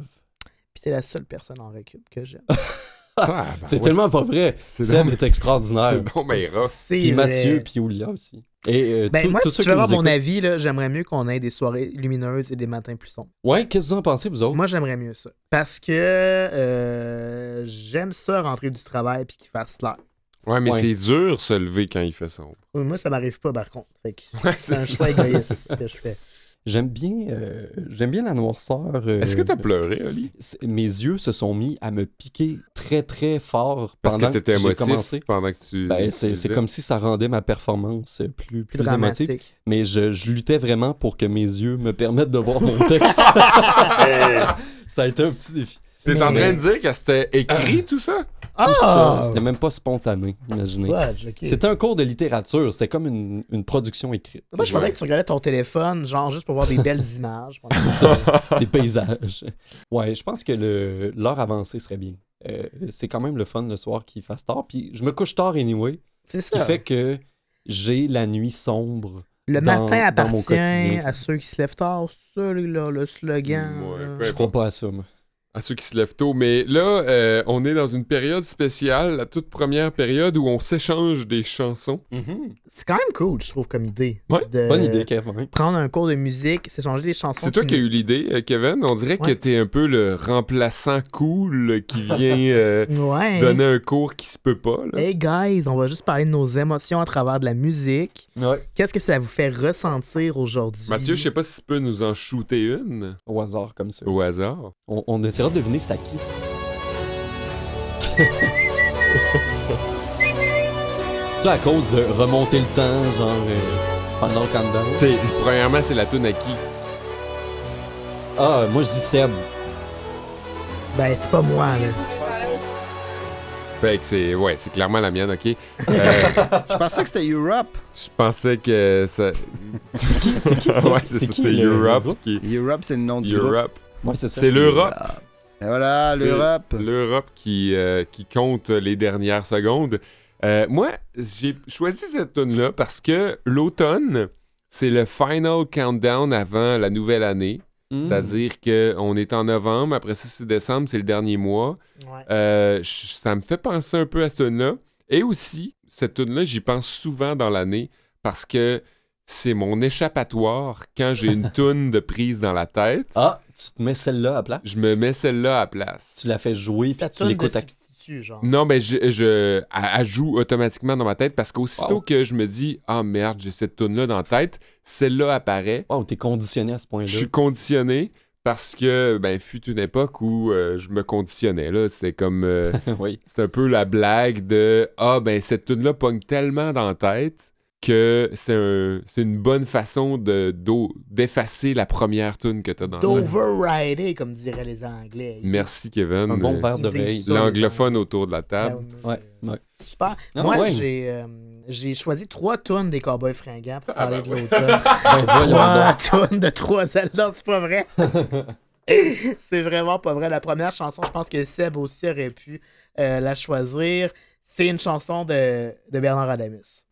Puis t'es la seule personne en récup que j'aime. Ah, ben C'est ouais, tellement pas vrai. C'est Seb donc- est extraordinaire. C'est bon, ben Puis vrai. Mathieu, puis Oulia aussi. Et euh, Ben, tout- moi, tous si tu veux avoir mon avis, là, j'aimerais mieux qu'on ait des soirées lumineuses et des matins plus sombres. Ouais, qu'est-ce que vous en pensez, vous autres? Moi, j'aimerais mieux ça. Parce que euh, j'aime ça rentrer du travail puis qu'il fasse clair. Ouais, mais Ouais. c'est dur se lever quand il fait sombre. Moi, ça m'arrive pas, par contre. Fait que Ouais, c'est un choix égoïste que je fais. J'aime bien, euh, j'aime bien la noirceur. euh, Est-ce que t'as pleuré, Ali? c'est- Mes yeux se sont mis à me piquer très très fort Parce pendant que t'étais j'ai émotif commencé. pendant que tu. Ben, c'est comme si ça rendait ma performance euh, plus, Plus plus émotive. dramatique. Mais je, je luttais vraiment pour que mes yeux me permettent de voir mon texte. ça a été un petit défi. T'es en train de dire que c'était écrit tout ça? Tout ça, Ah! c'était même pas spontané, imaginez. C'était un cours de littérature, c'était comme une, une production écrite. Moi, je Ouais. voudrais que tu regardais ton téléphone, genre juste pour voir des belles images. des paysages. Ouais, je pense que le- l'heure avancée serait bien. Euh, c'est quand même le fun le soir qu'il fasse tard. Puis je me couche tard anyway, C'est ce qui ça. fait que j'ai la nuit sombre. Le dans- matin dans mon appartient quotidien. à ceux qui se lèvent tard. C'est ça, là, le slogan. Ouais, Je crois pas à ça, moi. À ceux qui se lèvent tôt. Mais là, euh, on est dans une période spéciale, la toute première période où on s'échange des chansons. C'est quand même cool, je trouve, comme idée. Ouais, de Bonne idée, Kevin. Prendre un cours de musique, s'échanger des chansons. C'est toi qui as eu l'idée, euh, Kevin. On dirait que t'es un peu le remplaçant cool qui vient euh, Ouais. donner un cours qui se peut pas. là. Hey guys, on va juste parler de nos émotions à travers de la musique. Ouais. Qu'est-ce que ça vous fait ressentir aujourd'hui? Mathieu, je sais pas si tu peux nous en shooter une Au hasard, comme ça. au hasard. On, on essaiera de deviner c'est à qui. C'est-tu à cause de remonter le temps, genre euh, pendant le countdown? C'est, premièrement, c'est la tune à qui? Ah, moi je dis Seb. Ben, c'est pas moi, là. Fait que c'est, ouais, c'est clairement la mienne, ok. Euh, Je pensais que c'était Europe. je pensais que ça. C'est qui, c'est qui ça? ouais, c'est ça, qui c'est le- le Europe qui. Europe, c'est le nom du groupe. Europe. Ouais, c'est ça. C'est l'Europe. Et voilà, l'Europe. L'Europe qui, euh, qui compte les dernières secondes. Euh, moi, j'ai choisi cette tune-là parce que l'automne, c'est le final countdown avant la nouvelle année. Mm. C'est-à-dire qu'on est en novembre, après ça, c'est décembre, c'est le dernier mois. Ouais. Euh, ça me fait penser un peu à cette tune-là. Et aussi, cette tune-là, j'y pense souvent dans l'année parce que c'est mon échappatoire quand j'ai une tune de prise dans la tête. Ah, tu te mets celle-là à plat? Je me mets celle-là à place. Tu la fais jouer puis tu l'écoutes à... substitut, genre. Non, ben, je, je elle- joue automatiquement dans ma tête parce qu'aussitôt Wow. que je me dis Ah merde, j'ai cette tune-là dans la tête, celle-là apparaît. Wow, t'es conditionné à ce point-là. Je suis conditionné parce que, ben, fut une époque où euh, je me conditionnais. là. C'était comme. euh, oui. c'est un peu la blague de Ah, ben, cette tune-là pogne tellement dans la tête que c'est un, c'est une bonne façon de, d'effacer la première tune que t'as dans la tête. D'overrider, comme diraient les Anglais. Merci, Kevin. Un bon verre d'oreille. L'anglophone autour de la Ben, table. Ouais, ouais. Super. Ah, Moi, ouais. j'ai, euh, j'ai choisi trois tonnes des Cowboys fringants pour Ah, parler ben de ouais. l'automne. Ben, Trois tonnes de trois Zelda, c'est pas vrai. c'est vraiment pas vrai. La première chanson, je pense que Seb aussi aurait pu euh, la choisir. C'est une chanson de, de Bernard Adamus.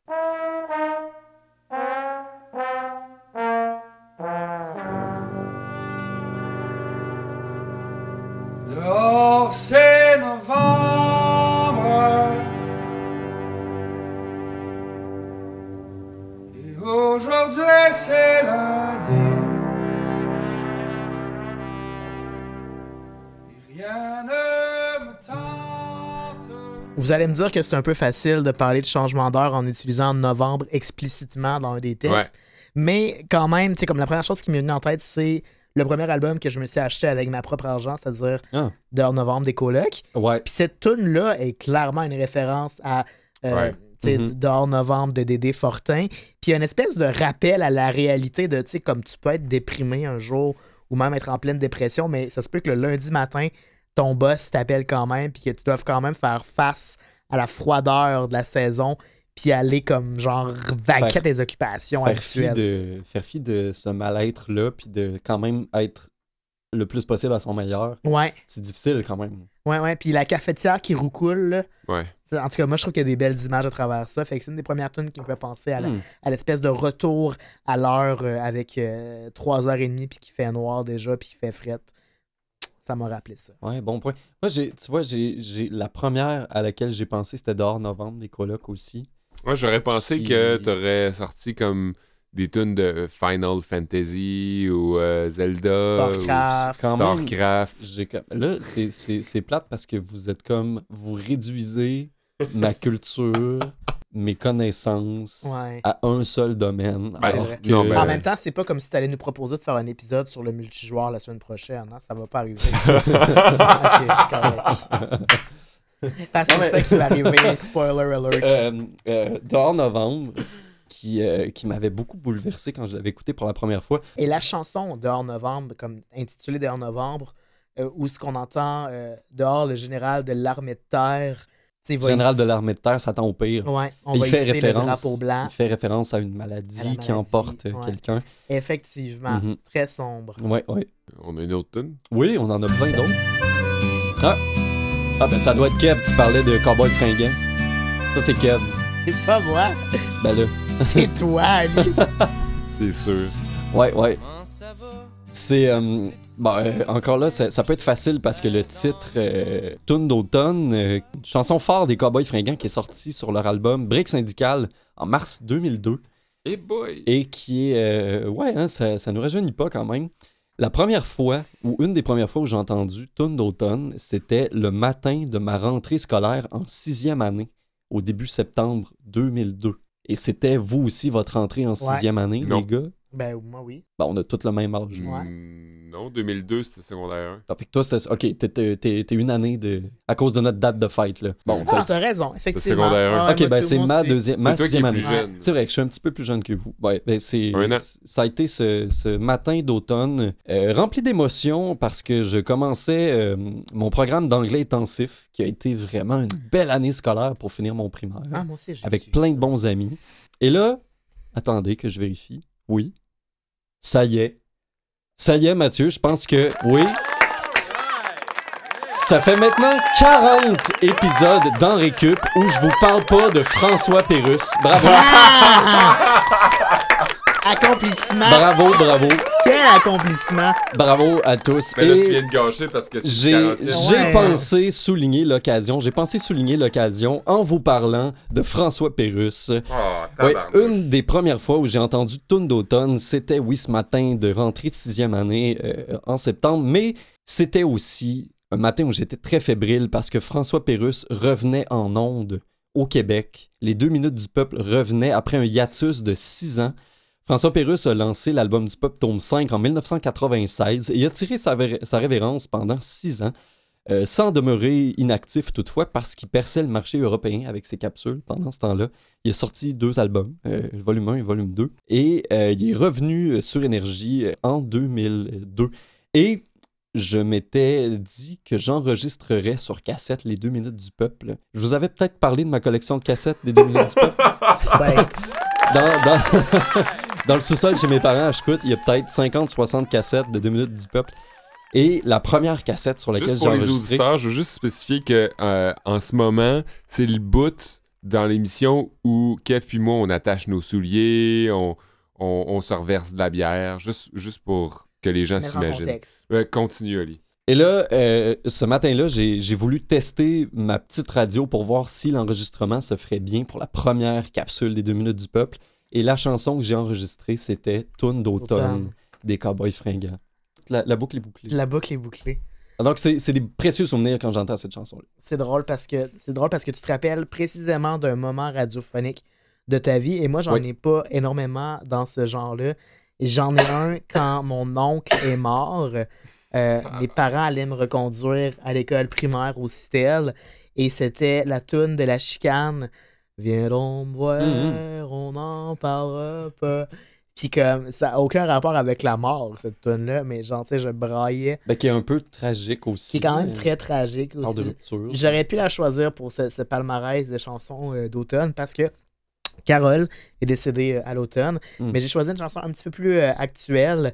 Vous allez me dire que c'est un peu facile de parler de changement d'heure en utilisant novembre explicitement dans un des textes. Ouais. Mais quand même, comme la première chose qui m'est venue en tête, c'est le premier album que je me suis acheté avec ma propre argent, c'est-à-dire Ah. Dehors Novembre des colocs. Ouais. Puis cette tune-là est clairement une référence à euh, Ouais. Mhm. Dehors Novembre de Dédé Fortin. Puis il y a une espèce de rappel à la réalité de, tu sais, comme tu peux être déprimé un jour ou même être en pleine dépression, mais ça se peut que le lundi matin, ton boss t'appelle quand même, puis que tu doives quand même faire face à la froideur de la saison, puis aller comme genre vaquer Faire- à tes occupations Faire fi, de, faire fi de ce mal-être-là, puis de quand même être le plus possible à son meilleur. Ouais, C'est difficile quand même. ouais, ouais. Puis la cafetière qui roucoule, là, Ouais. en tout cas, moi, je trouve qu'il y a des belles images à travers ça. Fait que c'est une des premières tunes qui me fait penser à Hmm. l'espèce de retour à l'heure euh, avec euh, 3h30 puis qui fait noir déjà puis qui fait frette. Ça m'a rappelé ça. Ouais, bon point. Moi, j'ai, tu vois, j'ai, j'ai la première à laquelle j'ai pensé, c'était dehors novembre des colocs aussi. Moi, j'aurais pensé Qui- que t'aurais sorti comme des tunes de Final Fantasy ou euh, Zelda. Starcraft. Ou même, Starcraft. J'ai comme- Là, c'est, c'est, c'est plate parce que vous êtes comme. Vous réduisez ma culture, mes connaissances Ouais. à un seul domaine. Ben, que- non, ben- En même temps, c'est pas comme si tu allais nous proposer de faire un épisode sur le multijoueur la semaine prochaine. Hein? Ça va pas arriver. ok, c'est correct. Parce que c'est ça qui va arriver. Spoiler alert. Euh, euh, dehors novembre, qui, euh, qui m'avait beaucoup bouleversé quand je l'avais écouté pour la première fois. Et la chanson Dehors Novembre, comme intitulée Dehors Novembre, euh, où ce qu'on entend euh, dehors le général de l'armée de terre. Va Général de l'armée de terre s'attend au pire. Ouais, on va il fait le référence, blanc. il fait référence à une À maladie, la qui emporte euh, ouais. quelqu'un. Effectivement, Mhm. très sombre. Ouais, ouais. On a une autre tune? Oui, on en a plein d'autres. Ah! Ah, ben ça doit être Kev, tu parlais de Cowboy fringant. Ça, c'est Kev. C'est pas moi, Ben là. c'est toi, Ali. C'est sûr. Ouais, ouais. C'est. euh, bon, euh, encore là, ça, ça peut être facile parce que le titre euh, Tune d'automne, euh, chanson phare des Cowboys fringants qui est sortie sur leur album Brick Syndical en mars 2002 Hey boy! et qui est. euh, ouais, hein, ça, ça nous rajeunit pas quand même. La première fois, ou une des premières fois où j'ai entendu Tune d'automne, c'était le matin de ma rentrée scolaire en sixième année, au début septembre 2002. Et c'était vous aussi votre rentrée en Ouais. sixième année, Non. les gars? Ben, moi, oui. Ben, on a tous le même âge. Ouais. Hmm, non, 2002, c'était secondaire Ah, fait que toi, c'est. Ok, t'es- t'es t'es- t'es une année de. À cause de notre date de fête, là. Bon, Ah, fait- t'as raison, effectivement. secondaire un. Ah, ouais, Ok, moi, ben c'est ma deuxième, 2. ma toi sixième année. plus jeune. C'est vrai que je suis un petit peu plus jeune que vous. Ouais, ben c'est. Un an. c- Ça a été ce, ce matin d'automne euh, rempli d'émotions parce que je commençais euh, mon programme d'anglais intensif, qui a été vraiment une belle année scolaire pour finir mon primaire, Ah, moi aussi, j'ai avec plein ça. de bons amis. Et là, attendez que je vérifie. Oui, ça y est. Ça y est, Mathieu, je pense que oui. Ça fait maintenant 40 épisodes dans Récup où je vous parle pas de François Pérusse. Bravo, Ah! Accomplissement! bravo, bravo, Quel accomplissement! bravo à tous. Mais là, Et tu viens de gâcher parce que c'est j'ai 40e. j'ai Ouais. pensé souligner l'occasion, j'ai pensé souligner l'occasion en vous parlant de François Pérusse. Oui, tabarnouche. une des premières fois où j'ai entendu Tune d'automne, c'était oui ce matin de rentrée de sixième année euh, en septembre, mais c'était aussi un matin où j'étais très fébrile parce que François Pérusse revenait en onde au Québec. Les deux minutes du peuple revenaient après un hiatus de six ans. François Pérusse a lancé l'album du peuple tome 5 en 1996 et a tiré sa, vé- sa révérence pendant six ans. euh, sans demeurer inactif toutefois parce qu'il perçait le marché européen avec ses capsules pendant ce temps-là. Il a sorti deux albums, euh, le volume 1 et volume 2, et euh, il est revenu sur Énergie en 2002. Et je m'étais dit que j'enregistrerais sur cassette les deux minutes du peuple. Je vous avais peut-être parlé de ma collection de cassettes des deux minutes du peuple. Dans, dans, dans le sous-sol chez mes parents à Chicoute, il y a peut-être 50-60 cassettes de deux minutes du peuple. Et la première cassette sur laquelle Juste j'ai pour les enregistré... auditeurs, je veux juste spécifier que euh, en ce moment, c'est le bout dans l'émission où Kev puis moi, on attache nos souliers, on, on, on se reverse de la bière, juste, juste pour que les gens s'imaginent. contexte. Ouais, continue, Ali. Et là, euh, ce matin-là, j'ai j'ai voulu tester ma petite radio pour voir si l'enregistrement se ferait bien pour la première capsule des deux minutes du peuple. Et la chanson que j'ai enregistrée, c'était Tune d'automne Automne. des Cowboys fringants. La, la boucle est bouclée. La boucle est bouclée. Donc, c'est c'est des précieux souvenirs quand j'entends cette chanson-là. C'est drôle parce que c'est drôle parce que tu te rappelles précisément d'un moment radiophonique de ta vie et moi j'en Oui. ai pas énormément dans ce genre-là. J'en ai un quand mon oncle est mort. Euh, mes parents allaient me reconduire à l'école primaire au Citel et c'était la toune de la chicane. Viens donc me voir, Mhm. on n'en parlera pas. Puis comme ça n'a aucun rapport avec la mort cette tune là mais genre tu sais je braillais. Ben, qui est un peu tragique aussi. Qui est quand même euh, très tragique de aussi. rupture. J'aurais pu la choisir pour ce, ce palmarès de chansons euh, d'automne parce que Carole est décédée euh, à l'automne. Mm. Mais j'ai choisi une chanson un petit peu plus euh, actuelle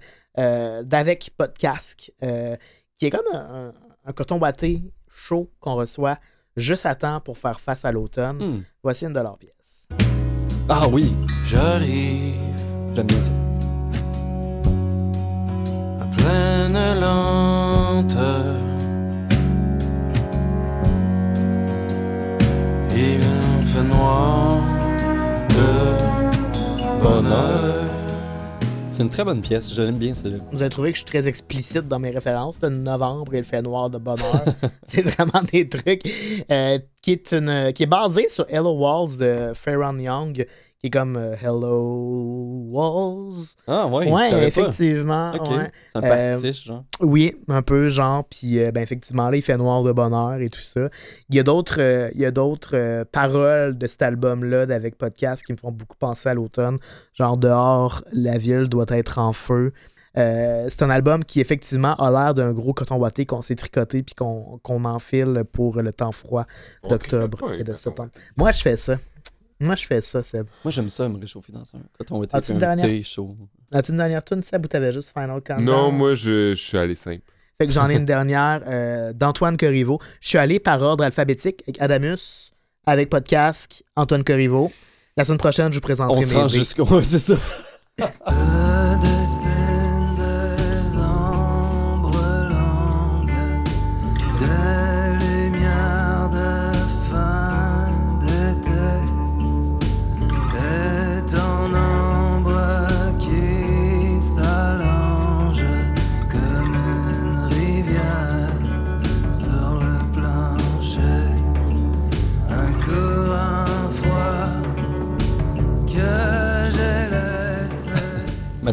d'Avec Pas de casque, euh, qui est comme un, un- un coton batté chaud qu'on reçoit juste à temps pour faire face à l'automne. Hmm. Voici une de leurs pièces. Ah oui, J'arrive j'aime bien ça. à pleine lenteur. Il fait noir de bonheur. C'est une très bonne pièce, je l'aime bien celle-là. Vous avez trouvé que je suis très explicite dans mes références. C'est novembre et il fait noir de bonheur. c'est vraiment des trucs euh, qui, est une, qui est basé sur Hello Walls de Farron Young, qui est comme euh, Hello Walls. Ah ouais, Ouais, effectivement. Ok, ouais. c'est un Euh, pastiche, genre. Oui, un peu, genre. Puis, euh, ben, effectivement, là, il fait noir de bonheur et tout ça. Il y a d'autres euh, il y a d'autres euh, paroles de cet album-là, d'Avec Podcast, qui me font beaucoup penser à l'automne. Genre, dehors, la ville doit être en feu. Euh, c'est un album qui, effectivement, a l'air d'un gros coton ouaté qu'on s'est tricoté puis qu'on qu'on enfile pour le temps froid d'octobre et de septembre. Moi, je fais ça. Moi, je fais ça, Seb. Moi, j'aime ça, me réchauffer dans un coton été As-tu une un dernière? thé chaud. As-tu une dernière tune, Seb, ou t'avais juste Final Countdown? Non, moi, je, je suis allé simple. Fait que j'en ai une dernière euh, d'Antoine Corriveau. Je suis allé par ordre alphabétique avec Adamus, avec Podcast, Antoine Corriveau. La semaine prochaine, je vous présenterai On se mes rend jusqu'au... C'est ça.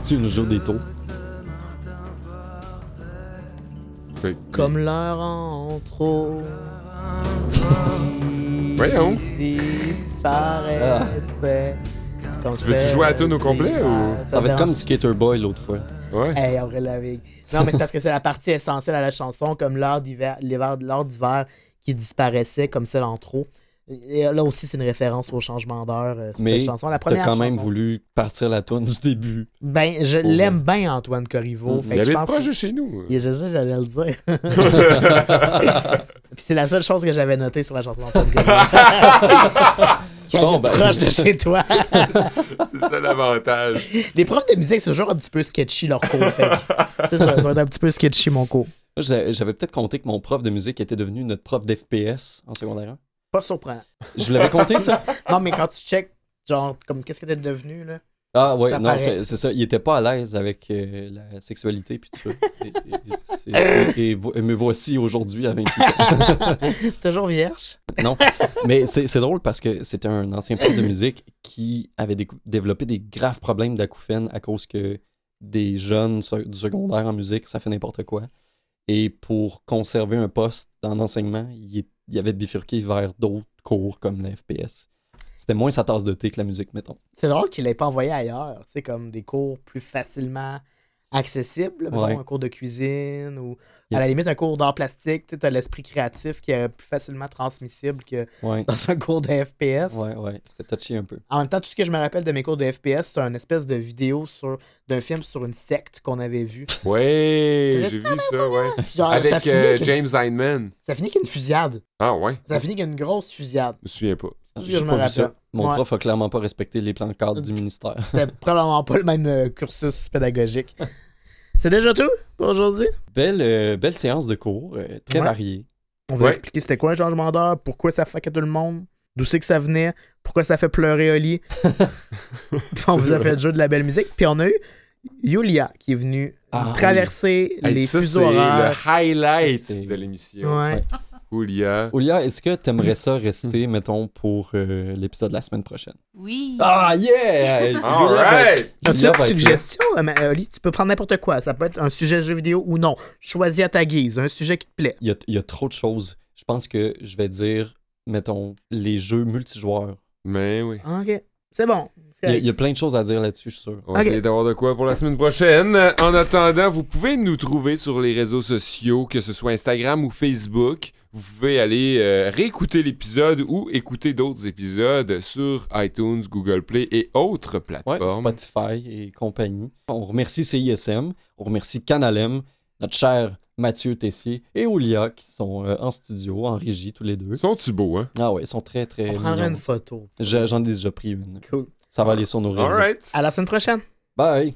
Mathieu nous joue des taux. Que- Comme l'heure en trop. Voyons. disparaissait. Comme Tu veux-tu jouer à la tune au complet, ou- Ça va être comme Skater Boy l'autre fois. Ouais. Hey, Avril Lavigne. Non, mais c'est parce que c'est la partie essentielle à la chanson, comme l'heure d'hiver, l'heure d'hiver qui disparaissait comme celle en trop. Et là aussi, c'est une référence au changement d'heure euh, sur Mais cette chanson. La T'as première quand même chanson- voulu partir la tourne du début. Ben, je l'aime bien, Antoine Corriveau. Mhm. Fait Il que je pense proche que- de chez nous. Et je sais, j'allais le dire. Puis c'est la seule chose que j'avais notée sur la chanson d'Antoine Corriveau. Bon, ben. proche de chez toi. C'est ça l'avantage. Les profs de musique, c'est toujours un petit peu sketchy leur cours. C'est ça, ça va être un petit peu sketchy mon cours. J'avais peut-être compté que mon prof de musique était devenu notre prof d'FPS en secondaire 1. Pas surprenant. Je vous l'avais compté, ça? Non, mais quand tu check, genre, comme qu'est-ce que t'es devenu, là? Ah ouais, Ça non, c'est c'est ça. Il était pas à l'aise avec euh, la sexualité puis tout ça. Et, et- et- et- et vo- me voici aujourd'hui à 28 ans. Toujours vierge? Non, mais c'est c'est drôle parce que c'était un ancien prof de musique qui avait développé des graves problèmes d'acouphènes à cause que des jeunes du secondaire en musique, ça fait n'importe quoi. Et pour conserver un poste dans l'enseignement, il, est- il avait bifurqué vers d'autres cours comme la FPS. C'était moins sa tasse de thé que la musique, mettons. C'est drôle qu'il l'ait pas envoyé ailleurs, tu sais, comme des cours plus facilement accessibles, mettons, Ouais. un cours de cuisine ou à la limite un cours d'art plastique, tu t'as l'esprit créatif qui est plus facilement transmissible que Ouais, dans un cours de FPS. ouais, ouais. C'était touché un peu. En même temps, tout ce que je me rappelle de mes cours de FPS, c'est un espèce de vidéo sur d'un film sur une secte qu'on avait vu. Ouais, j'ai vu ça, ouais. Genre, ça, Avec euh, avec une- James Hyndman. ça finit qu'une fusillade. Ah ouais, Ça finit qu'une grosse fusillade. je me souviens pas. J'ai je me rappelle. ça. Mon Ouais. prof a clairement pas respecté les plans de cadre du ministère. C'était probablement pas le même euh, cursus pédagogique. C'est déjà tout pour aujourd'hui? Belle, euh, belle séance de cours, euh, très Ouais. variée. On va Ouais. expliquer c'était quoi un changement d'heure, pourquoi ça fuck à tout le monde. d'où c'est que ça venait, pourquoi ça fait pleurer Oli. Puis on vous a fait le jeu de la belle musique. Puis on a eu Yulia qui est venue Ah, traverser Hey, les ça, fuseaux c'est horaires. le highlight C'est- de l'émission. Ouais. Julia. Olia, est-ce que t'aimerais ça rester, mettons, pour euh, l'épisode de la semaine prochaine? Oui. Ah, yeah! Alright! As-tu une suggestion, euh, euh, Oli? Tu peux prendre n'importe quoi. Ça peut être un sujet de jeu vidéo ou non. Choisis à ta guise, un sujet qui te plaît. Il y a, il y a trop de choses. Je pense que je vais dire, mettons, les jeux multijoueurs. Mais oui. OK. C'est bon. Il y, a, il y a plein de choses à dire là-dessus, je suis sûr. On va essayer d'avoir de quoi pour la semaine prochaine. En attendant, vous pouvez nous trouver sur les réseaux sociaux, que ce soit Instagram ou Facebook. Vous pouvez aller euh, réécouter l'épisode ou écouter d'autres épisodes sur iTunes, Google Play et autres Ouais, plateformes. Spotify et compagnie. On remercie CISM, on remercie Canalem, notre cher Mathieu Tessier et Olia qui sont euh, en studio, en régie, tous les deux. Sont-tu beaux, hein? Ah ouais, ils sont très, très On mignons. une photo. Je- J'en ai déjà pris une. Cool. Ça va aller sur nos réseaux. Alright. À la semaine prochaine. Bye!